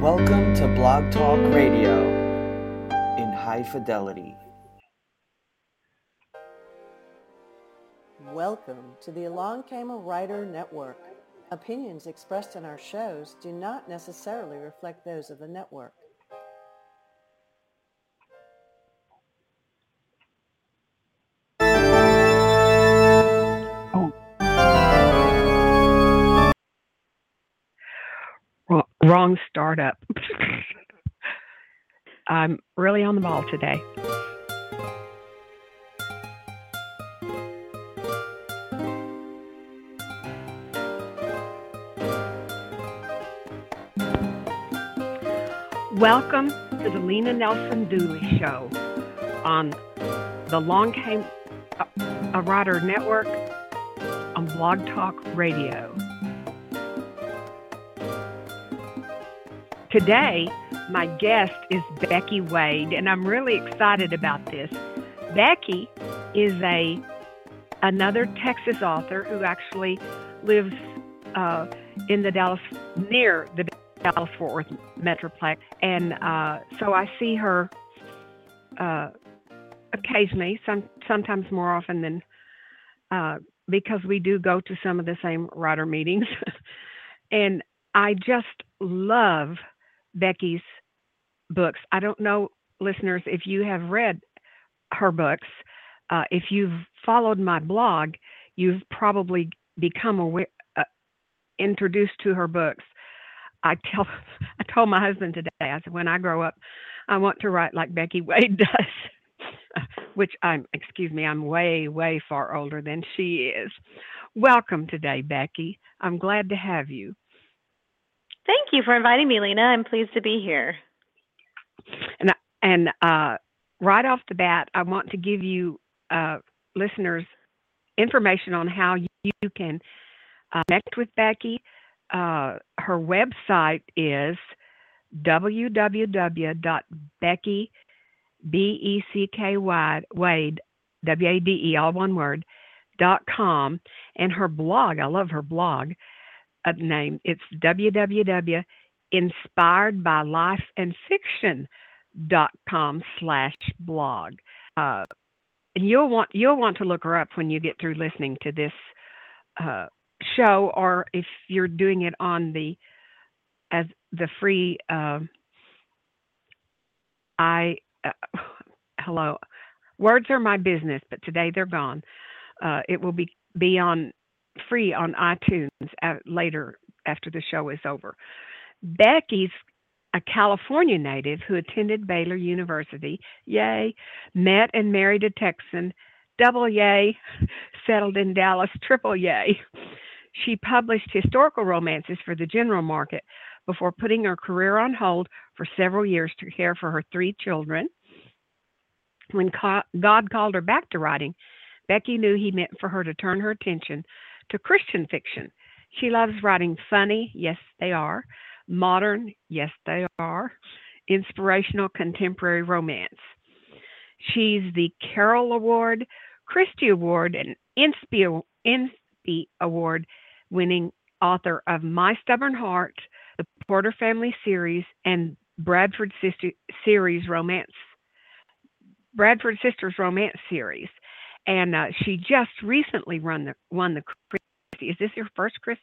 Welcome to Blog Talk Radio in high fidelity. Welcome to the Along Came a Writer Network. Opinions expressed in our shows do not necessarily reflect those of the network. Wrong- startup. I'm really on the ball today. Welcome to the Lena Nelson Dooley Show on the Long Came uh, a, a Writer Network on Blog Talk Radio. Today, my guest is Becky Wade, and I'm really excited about this. Becky is a another Texas author who actually lives uh, in the Dallas near the Dallas Fort Worth Metroplex, and uh, so I see her uh, occasionally, some sometimes more often than uh, because we do go to some of the same writer meetings, and I just love Becky's books. I don't know, listeners, if you have read her books. Uh, if you've followed my blog, you've probably become aware, uh, introduced to her books. I tell, I told my husband today. I said, when I grow up, I want to write like Becky Wade does, which I'm, excuse me, I'm way, way far older than she is. Welcome today, Becky. I'm glad to have you. Thank you for inviting me, Lena. I'm pleased to be here. And and uh, right off the bat, I want to give you uh, listeners information on how you, can uh, connect with Becky. Uh, her website is www.becky b e c k y wade w a d e all one word dot com and her blog. I love her blog uh, name. It's www.inspiredbylifeandfiction.com slash blog. Uh, and you'll want you'll want to look her up when you get through listening to this uh, show, or if you're doing it on the as the free. Uh, I uh, hello, words are my business, but today they're gone. Uh, it will be be on free on iTunes at, later after the show is over. Becky's a California native who attended Baylor University, yay, met and married a Texan, double yay, settled in Dallas, triple yay. She published historical romances for the general market before putting her career on hold for several years to care for her three children. When God called her back to writing, Becky knew he meant for her to turn her attention to Christian fiction. She loves writing funny, yes, they are, modern, yes, they are, inspirational contemporary romance. She's the Carol Award, Christy Award, and INSPY, Award winning author of My Stubborn Heart, the Porter Family series, and Bradford Sister series romance. Bradford Sisters romance series and uh, she just recently run the won the Christy. Is this your first Christy?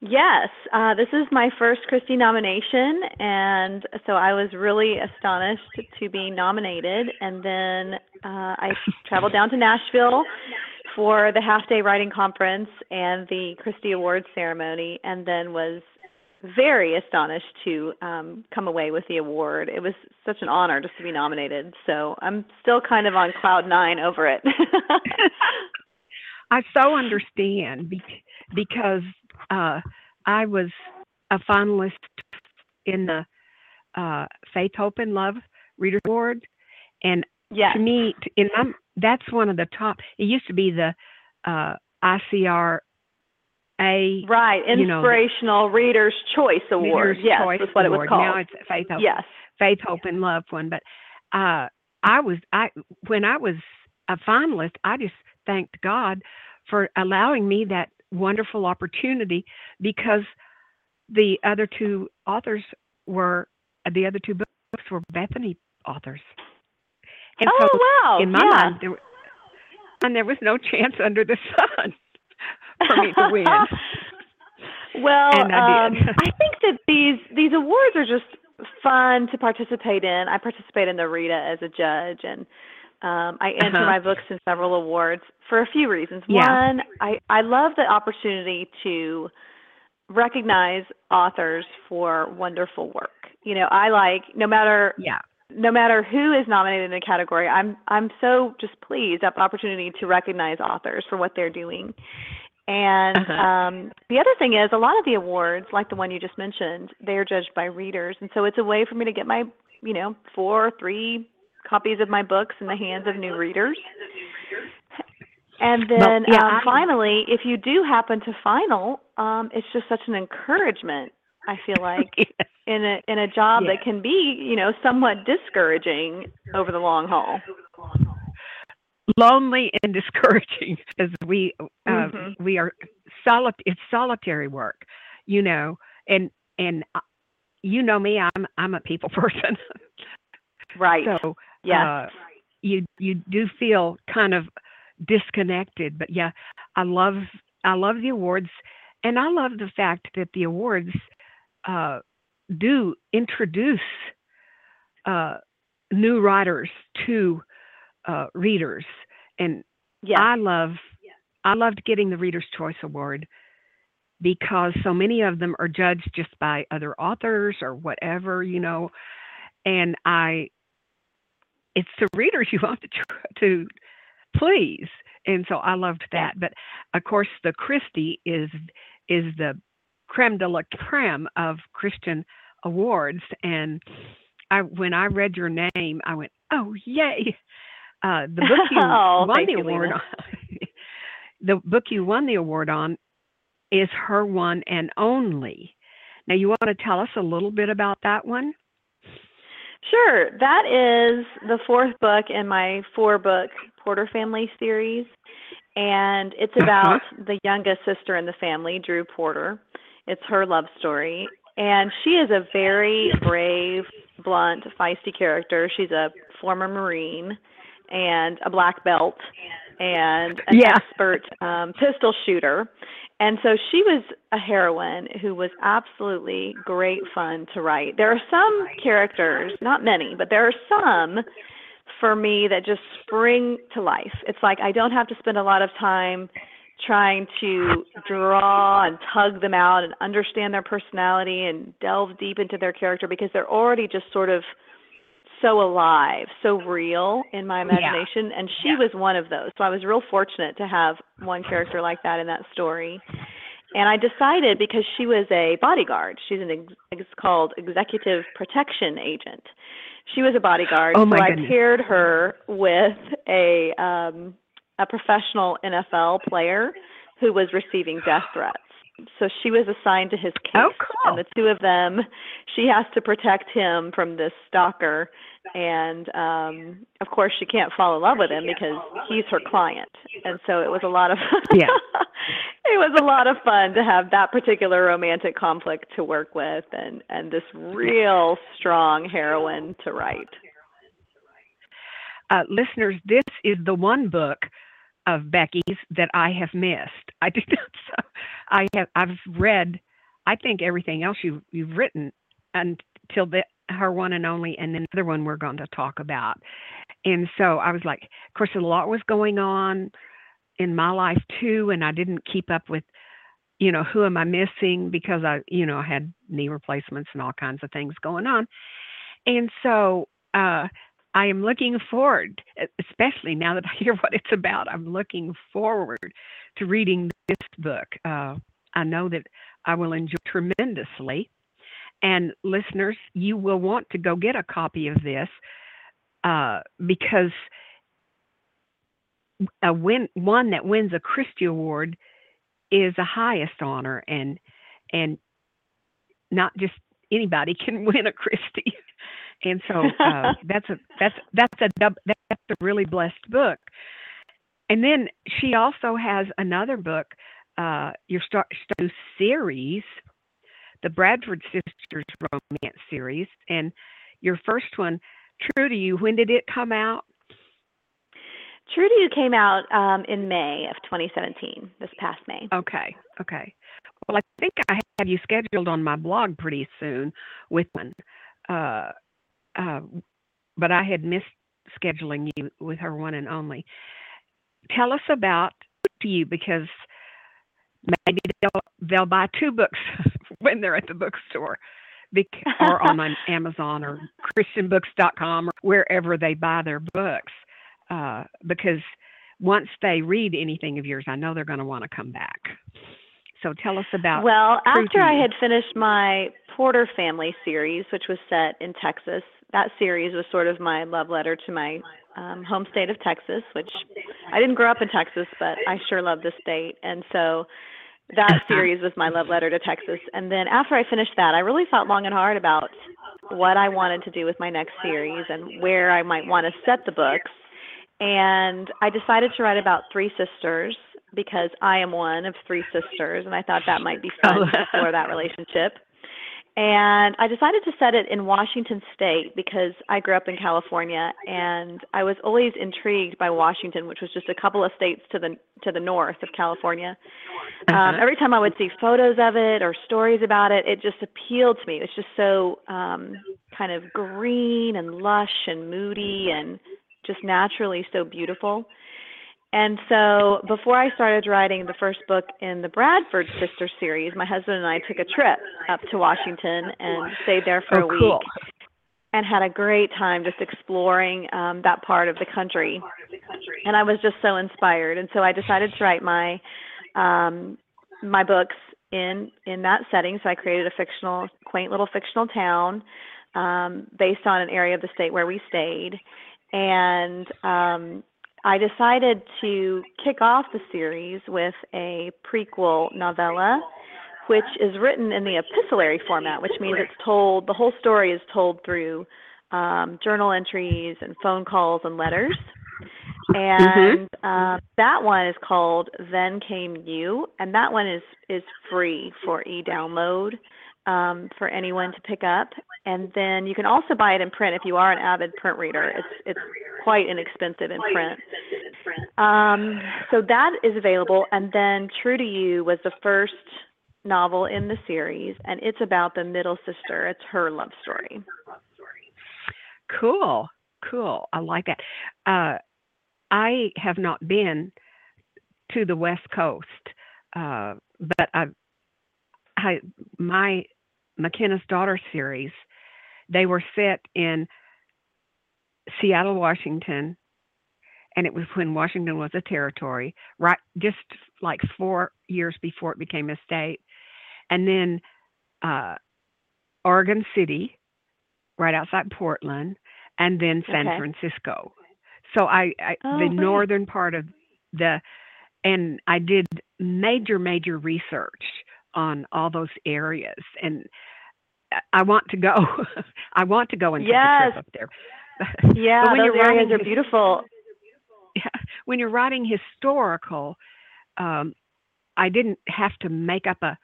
Yes, uh, this is my first Christy nomination, and so I was really astonished to be nominated. And then uh, I traveled down to Nashville for the half day writing conference and the Christy Awards ceremony, and then was very astonished to um, come away with the award. It was such an honor just to be nominated. So I'm still kind of on cloud nine over it. I so understand because uh, I was a finalist in the uh, Faith, Hope, and Love Reader Award, and yes. to me, in my, that's one of the top. It used to be the uh, ICR a right inspirational you know, readers choice award readers yes choice that's what award. it was called now it's faith hope yes faith hope and love one but uh i was i when i was a finalist i just thanked god for allowing me that wonderful opportunity because the other two authors were the other two books were Bethany authors. And oh so wow! in my yeah. mind, there, and there was no chance under the sun for me to win. well, And I um. I think that these these awards are just fun to participate in. I participate in the Rita as a judge, and um, I enter Uh-huh. my books in several awards for a few reasons. Yeah. One, I I love the opportunity to recognize authors for wonderful work. You know, I like no matter Yeah. no matter who is nominated in a category, I'm I'm so just pleased at the opportunity to recognize authors for what they're doing. And Uh-huh. um, the other thing is, a lot of the awards, like the one you just mentioned, they are judged by readers, and so it's a way for me to get my, you know, four, three copies of my books in the hands of new readers. And Well, then yeah, um, finally, if you do happen to final, um, it's just such an encouragement. I feel like in a in a job that can be you know somewhat discouraging over the long haul. Lonely and discouraging as we uh, Mhm. we are solid it's solitary work you know and and uh, you know me i'm i'm a people person Right. so yes. uh, you you do feel kind of disconnected but yeah i love i love the awards and i love the fact that the awards uh do introduce uh new writers to uh readers and yes. I love I loved getting the Reader's Choice Award because so many of them are judged just by other authors or whatever, you know. And I it's the readers you want to to please. And so I loved that. But of course the Christy is is the creme de la creme of Christian awards and I when I read your name I went, "Oh, yay." Uh, the book you Oh, won the you, award Lena. on, the book you won the award on is her one and only. Now, you want to tell us a little bit about that one? Sure. That is the fourth book in my four book Porter family series. And it's Uh-huh. about the youngest sister in the family, Drew Porter. It's her love story. And she is a very brave, blunt, feisty character. She's a former Marine and a black belt and an Yeah. expert um, pistol shooter. And so she was a heroine who was absolutely great fun to write. There are some characters, not many, but there are some for me that just spring to life. It's like I don't have to spend a lot of time trying to draw and tug them out and understand their personality and delve deep into their character because they're already just sort of so alive, so real in my imagination. And she was one of those. So I was real fortunate to have one character like that in that story. And I decided because she was a bodyguard, she's an ex- it's called executive protection agent. She was a bodyguard, Oh, my so I paired her with a um a professional NFL player who was receiving death threats. So she was assigned to his case Oh, cool. and the two of them she has to protect him from this stalker and um of course she can't fall in love with him because he's her client and so it was a lot of Yeah. it was a lot of fun to have that particular romantic conflict to work with and and this real strong heroine to write Uh, listeners, this is the one book of Becky's that I have missed. I did not. So I have. I've read. I think everything else you you've written until the her one and only, and then the other one we're going to talk about. And so I was like, of course, a lot was going on in my life too, and I didn't keep up with, you know, who am I missing because I, you know, I had knee replacements and all kinds of things going on. And so uh, I am looking forward, especially now that I hear what it's about. I'm looking forward to reading this book. Uh, I know that I will enjoy tremendously. And listeners, you will want to go get a copy of this uh, because a win, one that wins a Christy Award is the highest honor, and and not just anybody can win a Christy. And so uh, that's a that's that's a dub, that's a really blessed book. And then she also has another book, uh, your start, start series the Bradford Sisters romance series, and your first one, True to You. When did it come out? True to You came out um, in May of 2017, this past May. Okay, okay. Well, I think I have you scheduled on my blog pretty soon with one, uh, uh, but I had missed scheduling you with her one and only. Tell us about you because maybe they'll they'll buy two books when they're at the bookstore or on Amazon or christianbooks.com or wherever they buy their books uh, because once they read anything of yours I know they're going to want to come back. So tell us about Well, after I had finished my Porter family series which was set in Texas, that series was sort of my love letter to my um, home state of Texas, which I didn't grow up in Texas, but I sure love the state. And so that series was my love letter to Texas. And then after I finished that, I really thought long and hard about what I wanted to do with my next series and where I might want to set the books. And I decided to write about three sisters because I am one of three sisters, and I thought that might be fun to explore that relationship. And I decided to set it in Washington State because I grew up in California and I was always intrigued by Washington, which was just a couple of states to the to the north of California. Um, uh-huh. every time I would see photos of it or stories about it, it just appealed to me. It's just so um, kind of green and lush and moody and just naturally so beautiful. And so before I started writing the first book in the Bradford Sister series, my husband and I took a trip up to Washington and stayed there for oh, a week. Cool. And had a great time just exploring um, that part of the country. And I was just so inspired. And so I decided to write my um, my books in in that setting. So I created a fictional, quaint little fictional town um, based on an area of the state where we stayed. And um, I decided to kick off the series with a prequel novella, which is written in the epistolary format, which means it's told, the whole story is told through um, journal entries and phone calls and letters. And mm-hmm. uh, that one is called Then Came You, and that one is is free for e-download um, for anyone to pick up. And then you can also buy it in print if you are an avid print reader. It's it's quite inexpensive in print. Um, so that is available. And then True to You was the first novel in the series, and it's about the middle sister. It's her love story. Cool, cool. I like that. Uh, I have not been to the West Coast, uh, but I, I my McKenna's Daughter series, they were set in Seattle, Washington, and it was when Washington was a territory, right just like four years before it became a state. And then uh, Oregon City, right outside Portland, and then San okay. Francisco. So I, I oh, the northern part of the and I did major major research on all those areas and I want to go. I want to go and yes. take a trip up there. yeah, those areas are beautiful. Yeah, when you're writing historical, um, I didn't have to make up a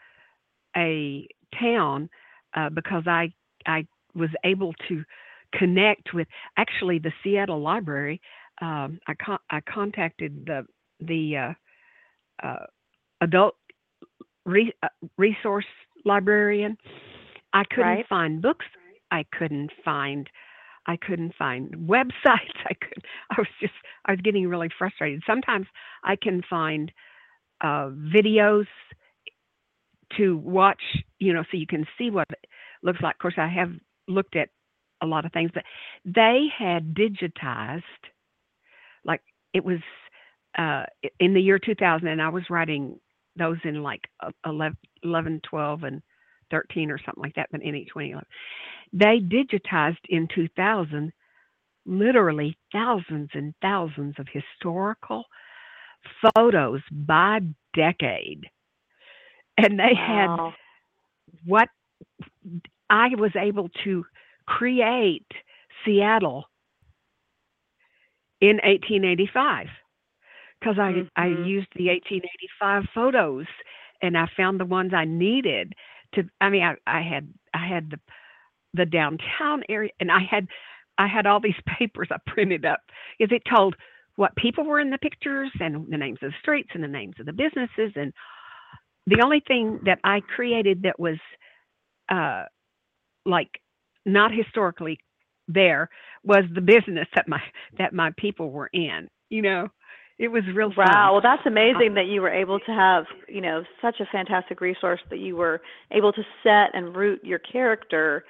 a town uh, because I I was able to connect with actually the Seattle Library. Um, I con- I contacted the the uh, uh, adult re- uh, resource librarian. I couldn't right. find books. I couldn't find. I couldn't find websites. I could. I was just. I was getting really frustrated. Sometimes I can find uh, videos to watch. You know, so you can see what it looks like. Of course, I have looked at a lot of things, but they had digitized. Like it was uh, in the year 2000, and I was writing those in like uh, 11, 11 12, and 13 or something like that, but in 2011. They digitized in 2000 literally thousands and thousands of historical photos by decade. And they wow. had what I was able to create Seattle in 1885 because I mm-hmm. I used the 1885 photos and I found the ones I needed to I mean I, I had I had the the downtown area and I had I had all these papers I printed up because it told what people were in the pictures and the names of the streets and the names of the businesses and the only thing that I created that was uh like not historically there was the business that my that my people were in you know it was real fun. Wow, well that's amazing that you were able to have, you know, such a fantastic resource that you were able to set and root your character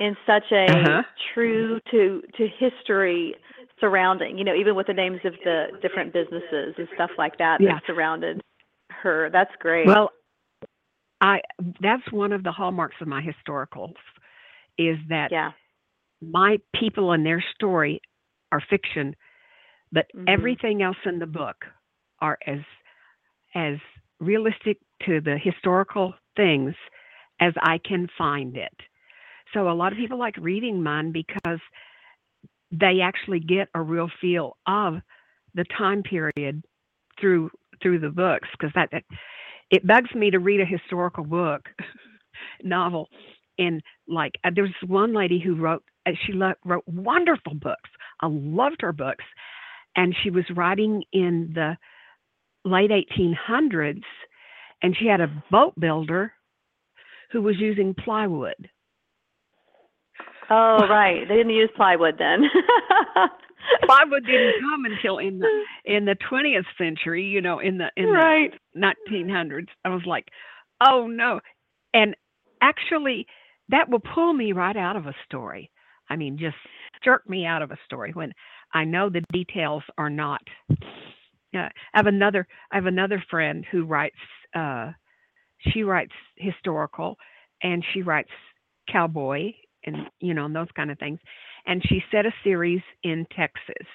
in such a Uh-huh. true to to history surrounding, you know, even with the names of the different businesses and stuff like that Yeah. that surrounded her. That's great. Well, I that's one of the hallmarks of my historicals is that yeah. my people and their story are fiction, but Mhm. everything else in the book are as as realistic to the historical things as I can find it. So a lot of people like reading mine because they actually get a real feel of the time period through through the books because that, that it bugs me to read a historical book novel and like uh, there was one lady who wrote uh, she lo- wrote wonderful books i loved her books and she was writing in the late 1800s and she had a boat builder who was using plywood Oh, right. They didn't use plywood then. plywood didn't come until in the in the 20th century you know in the in the 1900s. I was like, oh no. And actually, that will pull me right out of a story. I mean, just jerk me out of a story when I know the details are not. Yeah, I have another. I have another friend who writes. Uh, she writes historical, and she writes cowboy, and you know, and those kind of things. And she set a series in Texas.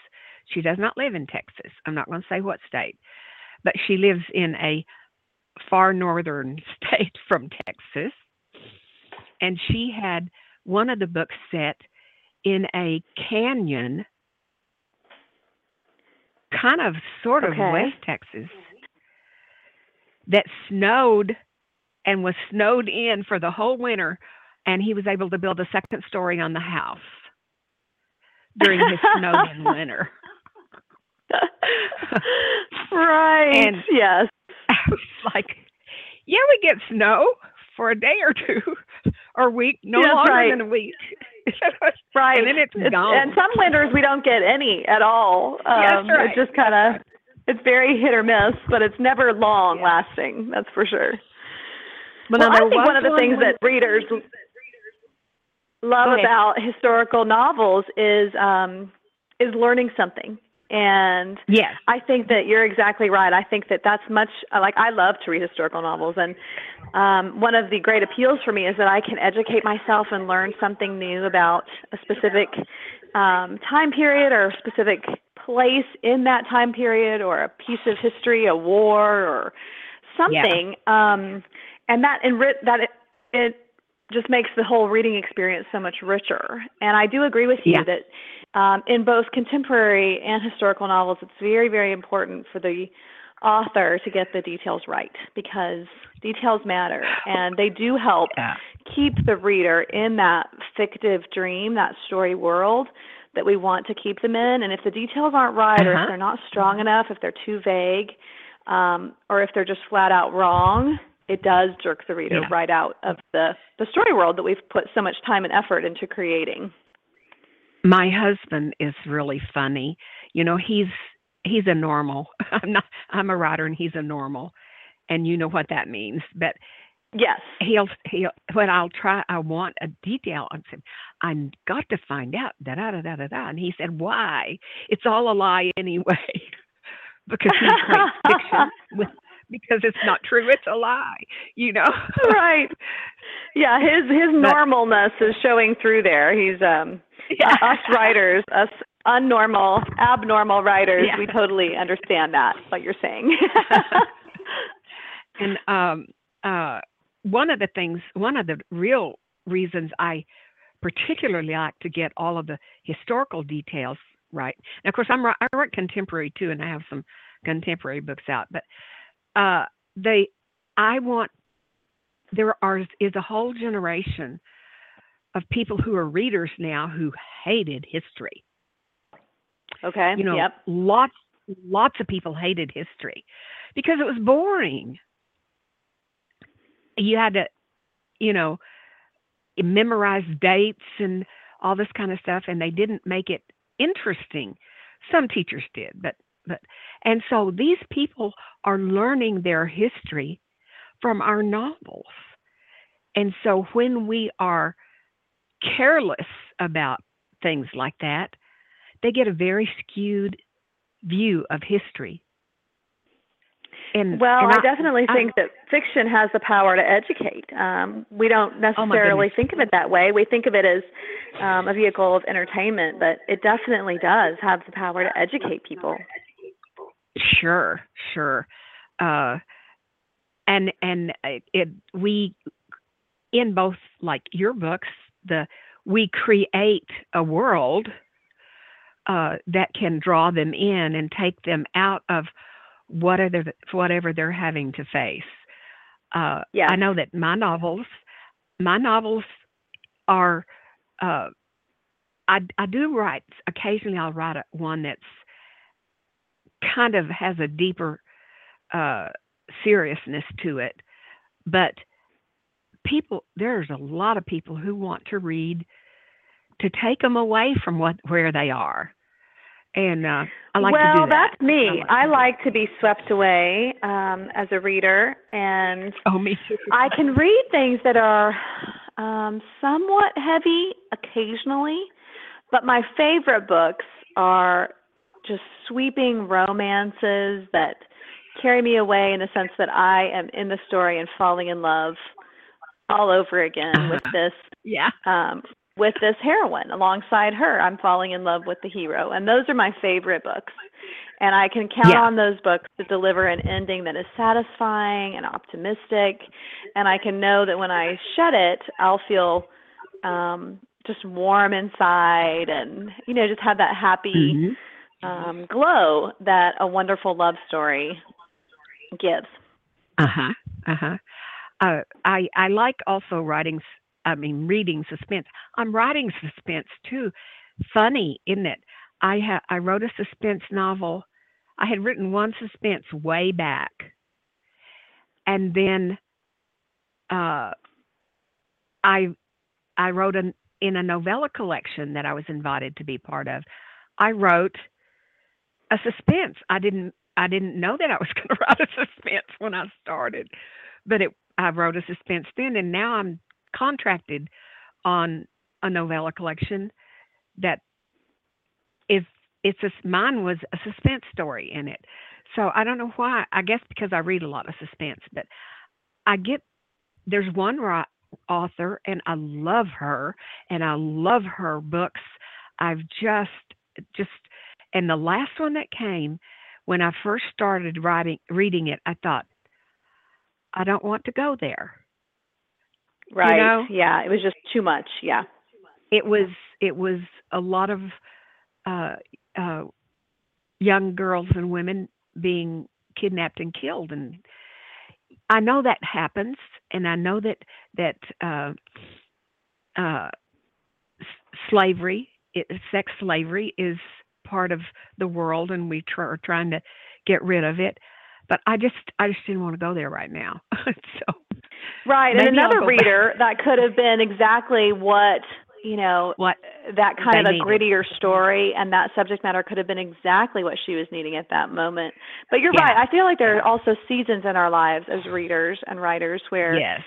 She does not live in Texas. I'm not going to say what state, but she lives in a far northern state from Texas. And she had one of the books set in a canyon, kind of sort of Okay. West Texas, that snowed and was snowed in for the whole winter. And he was able to build a second story on the house during his snowed in winter. right. And- yes. I was like, yeah, we get snow for a day or two or a week, no That's longer right. than a week. Right. And then it's It's- gone. And some winters we don't get any at all. Um, That's right. It's just kind of, it's very hit or miss, but it's never long Yeah. lasting. That's for sure. But well, I think one of the things that readers love about historical novels is um, is learning something. And yes, I think that you're exactly right. I think that that's much like I love to read historical novels, and um, one of the great appeals for me is that I can educate myself and learn something new about a specific um, time period or a specific place in that time period, or a piece of history, a war, or something. Um, and that enri- that it, it just makes the whole reading experience so much richer. And I do agree with you Yeah. that um, in both contemporary and historical novels, it's very, very important for the author to get the details right because details matter and they do help Yeah. keep the reader in that fictive dream, that story world that we want to keep them in. And if the details aren't right or Uh-huh. if they're not strong enough, if they're too vague, um, or if they're just flat out wrong, it does jerk the reader Yeah. right out of the, the story world that we've put so much time and effort into creating. my husband is really funny. You know, he's he's a normal. I'm not. I'm a writer, and he's a normal, and you know what that means. But Yes. he'll he'll when I'll try I want a detail I said I got to find out da da da da da da and he said why it's all a lie anyway because he equates fiction with because it's not true it's a lie you know right. Yeah, his his But- normalness is showing through there. He's um yeah. us writers, us unnormal, abnormal writers, Yeah. we totally understand that what you're saying. and um uh one of the things one of the real reasons I particularly like to get all of the historical details right. Now, of course, I'm I write contemporary too, and I have some contemporary books out. But uh, they, I want there are is a whole generation of people who are readers now who hated history. Okay. You know, yep. lots lots of people hated history because it was boring. You had to, you know, memorize dates and all this kind of stuff, and they didn't make it interesting. Some teachers did, but but and so these people are learning their history from our novels. And so when we are careless about things like that, they get a very skewed view of history. And well, and I, definitely I- think that fiction has the power to educate. Um, we don't Oh, necessarily goodness. think of it that way. We think of it as um, a vehicle of entertainment, but it definitely does have the power to educate people. Sure, sure. Uh, and and it, it we in both like your books, the we create a world uh, that can draw them in and take them out of whatever whatever they're having to face. Uh, Yeah. I know that my novels, my novels are. Uh, I I do write occasionally. I'll write one that's kind of has a deeper uh, seriousness to it, but people there's a lot of people who want to read to take them away from what where they are, and uh, I like well, to do that. that's me. like I like to be swept away um, as a reader, and Oh, me too. I can read things that are um, somewhat heavy occasionally, but my favorite books are just sweeping romances that carry me away in the sense that I am in the story and falling in love all over again with Uh-huh. this yeah. um, with this heroine alongside her. I'm falling in love with the hero, and those are my favorite books. And I can count Yeah. on those books to deliver an ending that is satisfying and optimistic. And I can know that when I shut it, I'll feel um, just warm inside, and you know, just have that happy Mhm. Um, glow that a wonderful love story gives. Uh-huh. Uh-huh. Uh I I like also writing I mean reading suspense. I'm writing suspense too. Funny, isn't it? I ha- I wrote a suspense novel. I had written one suspense way back. And then uh I I wrote an in a novella collection that I was invited to be part of. I wrote a suspense. I didn't I didn't know that I was going to write a suspense when I started, but it I wrote a suspense then, and now I'm contracted on a novella collection that is it's a, mine was a suspense story in it. So I don't know why. I guess because I read a lot of suspense, but I get there's one author, and I love her, and I love her books. I've just just and the last one that came when I first started writing reading it, I thought, I don't want to go there. Right. know? Yeah, it was just too much. Yeah. It was it was a lot of uh, uh, young girls and women being kidnapped and killed, and I know that happens, and I know that that uh, uh, slavery, it, sex slavery, is part of the world, and we tr- are trying to get rid of it. But I just I just didn't want to go there right now. so Right. And another go back. reader that could have been exactly what, you know, what that kind of a needed. grittier story and that subject matter could have been exactly what she was needing at that moment. But you're Yeah. right. I feel like there are also seasons in our lives as readers and writers where yes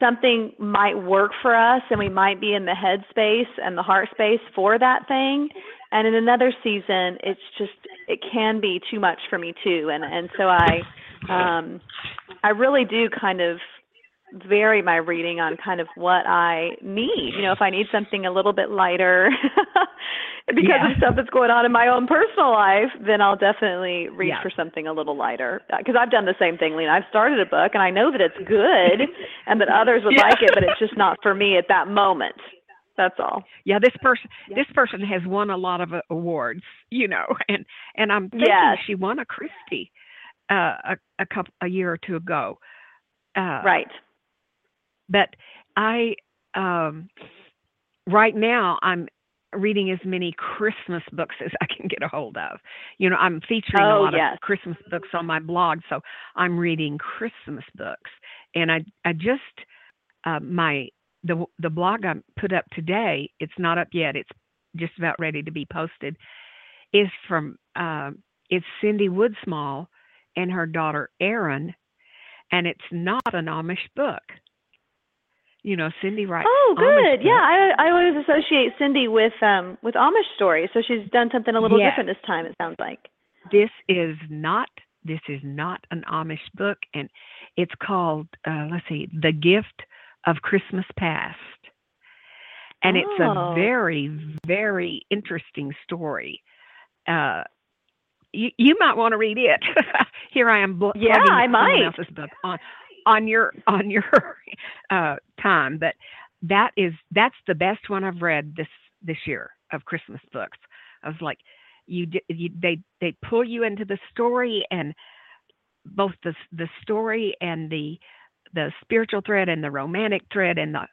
something might work for us and we might be in the head space and the heart space for that thing and in another season it's just it can be too much for me too and and so i um i really do kind of vary my reading on kind of what i need you know if i need something a little bit lighter because Yeah. of stuff that's going on in my own personal life then i'll definitely reach Yeah. for something a little lighter because i've done the same thing lena i've started a book and i know that it's good and that others would Yeah. like it but it's just not for me at that moment that's all yeah this person this person has won a lot of uh, awards you know and and i'm thinking Yes. she won a christy uh a, a couple a year or two ago uh right But I um, right now I'm reading as many Christmas books as I can get a hold of. You know, I'm featuring Oh, a lot yes. of Christmas books on my blog, so I'm reading Christmas books. And I I just uh, my the the blog I put up today. It's not up yet. It's just about ready to be posted. Is from um it's Cindy Woodsmall and her daughter Erin, and it's not an Amish book. You know, Cindy writes. Oh, Amish good. Yeah, books. I I always associate Cindy with um with Amish stories, so she's done something a little Yes. different this time. It sounds like. this is not this is not an Amish book, and it's called uh, let's see, The Gift of Christmas Past, and it's Oh. a very very interesting story. Uh, you you might want to read it. Here I am bl- Yeah, I might. else's book on on your on your uh, time, but that is that's the best one I've read this this year of Christmas books. I was like, you, you they they pull you into the story and both the the story and the the spiritual thread and the romantic thread and the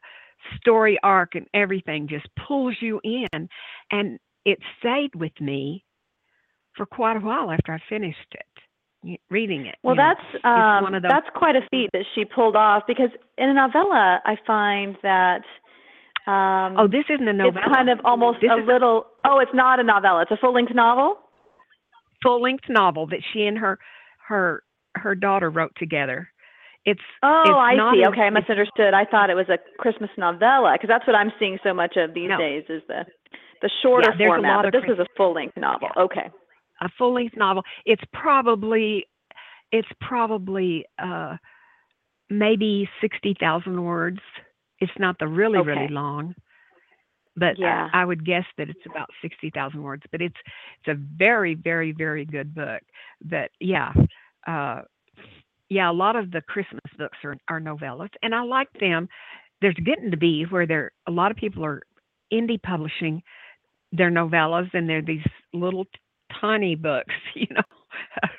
story arc and everything just pulls you in and it stayed with me for quite a while after I finished it reading it. Well, you know. that's um, one of those- that's quite a feat that she pulled off because in a novella, I find that um, oh this isn't a novella. it's kind of almost This a is a- little. Oh, it's not a novella; it's a full-length novel. full length novel that she and her her her daughter wrote together. It's Oh, It's I see. a- Okay, I misunderstood. I thought it was a Christmas novella because that's what I'm seeing so much of these No. days is the the shorter Yeah, format. But this is a full-length novel. Okay. a full length novel. It's probably it's probably uh maybe sixty thousand words. It's not the really really long, but Yeah. I, I would guess that it's about sixty thousand words. But it's it's a very very very good book. That yeah, uh, yeah. A lot of the Christmas books are are novellas, and I like them. There's getting to be where there a lot of people are indie publishing their novellas, and they're these little tiny books, you know.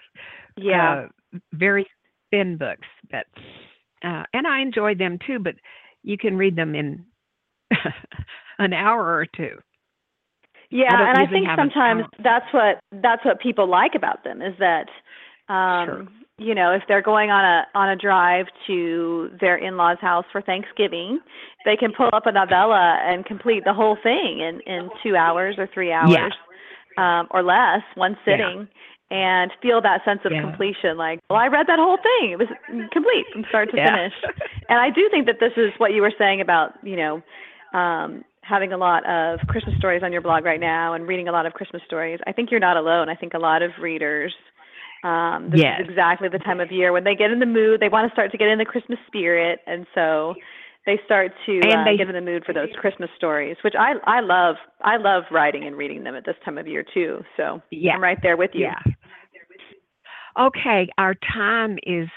Yeah. uh, very thin books, but uh, and I enjoy them too. But you can read them in an hour or two. Yeah, don't and I think sometimes that's what that's what people like about them is that um Sure. You know, if they're going on a on a drive to their in-laws house for Thanksgiving, they can pull up a novella and complete the whole thing in in 2 hours or 3 hours. Yeah. Um or less, one Yeah. sitting and feel that sense of Yeah. completion like, well, I read that whole thing. It was complete from start to Yeah. finish. And I do think that this is what you were saying about, you know, um, having a lot of Christmas stories on your blog right now and reading a lot of Christmas stories. I think you're not alone. I think a lot of readers, um, this Yes. is exactly the time of year when they get in the mood. They want to start to get in the Christmas spirit, and so they start to And uh, they- get in the mood for those Christmas stories, which I I love. I love writing and reading them at this time of year too. So Yeah. I'm right there with you. Yeah. Okay, our time is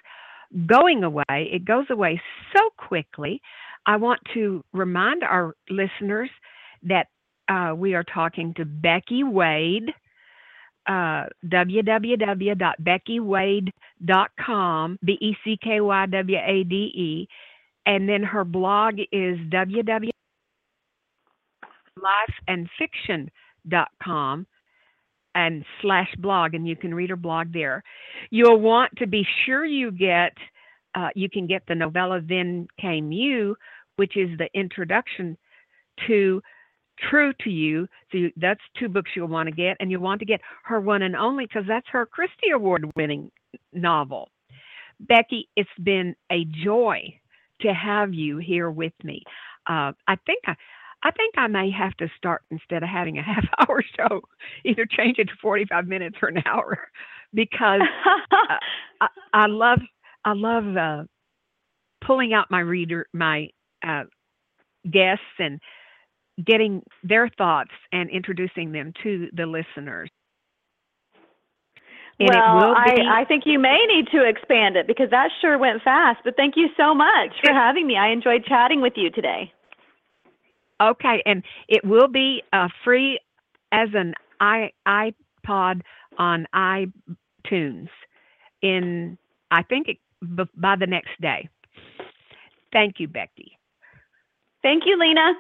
going away. It goes away so quickly. I want to remind our listeners that uh, we are talking to Becky Wade, www.beckywade.com, B E C K Y W A D E, and then her blog is www.lifeandfiction.com and slash blog, and you can read her blog there. You'll want to be sure you get, uh, you can get the novella Then Came You, which is the introduction to True to You. So you, that's two books you'll want to get, and you'll want to get her one and only because that's her Christy Award winning novel. Becky, it's been a joy to have you here with me. Uh, I think I, I think I may have to start instead of having a half hour show, either change it to 45 minutes or an hour because I, I love I love uh, pulling out my reader my uh, guests and getting their thoughts and introducing them to the listeners. And well, I, I think you may need to expand it because that sure went fast. But thank you so much for having me. I enjoyed chatting with you today. Okay, and it will be uh, free as an i iPod on iTunes in I think it, b- by the next day. Thank you, Becky. Thank you, Lena.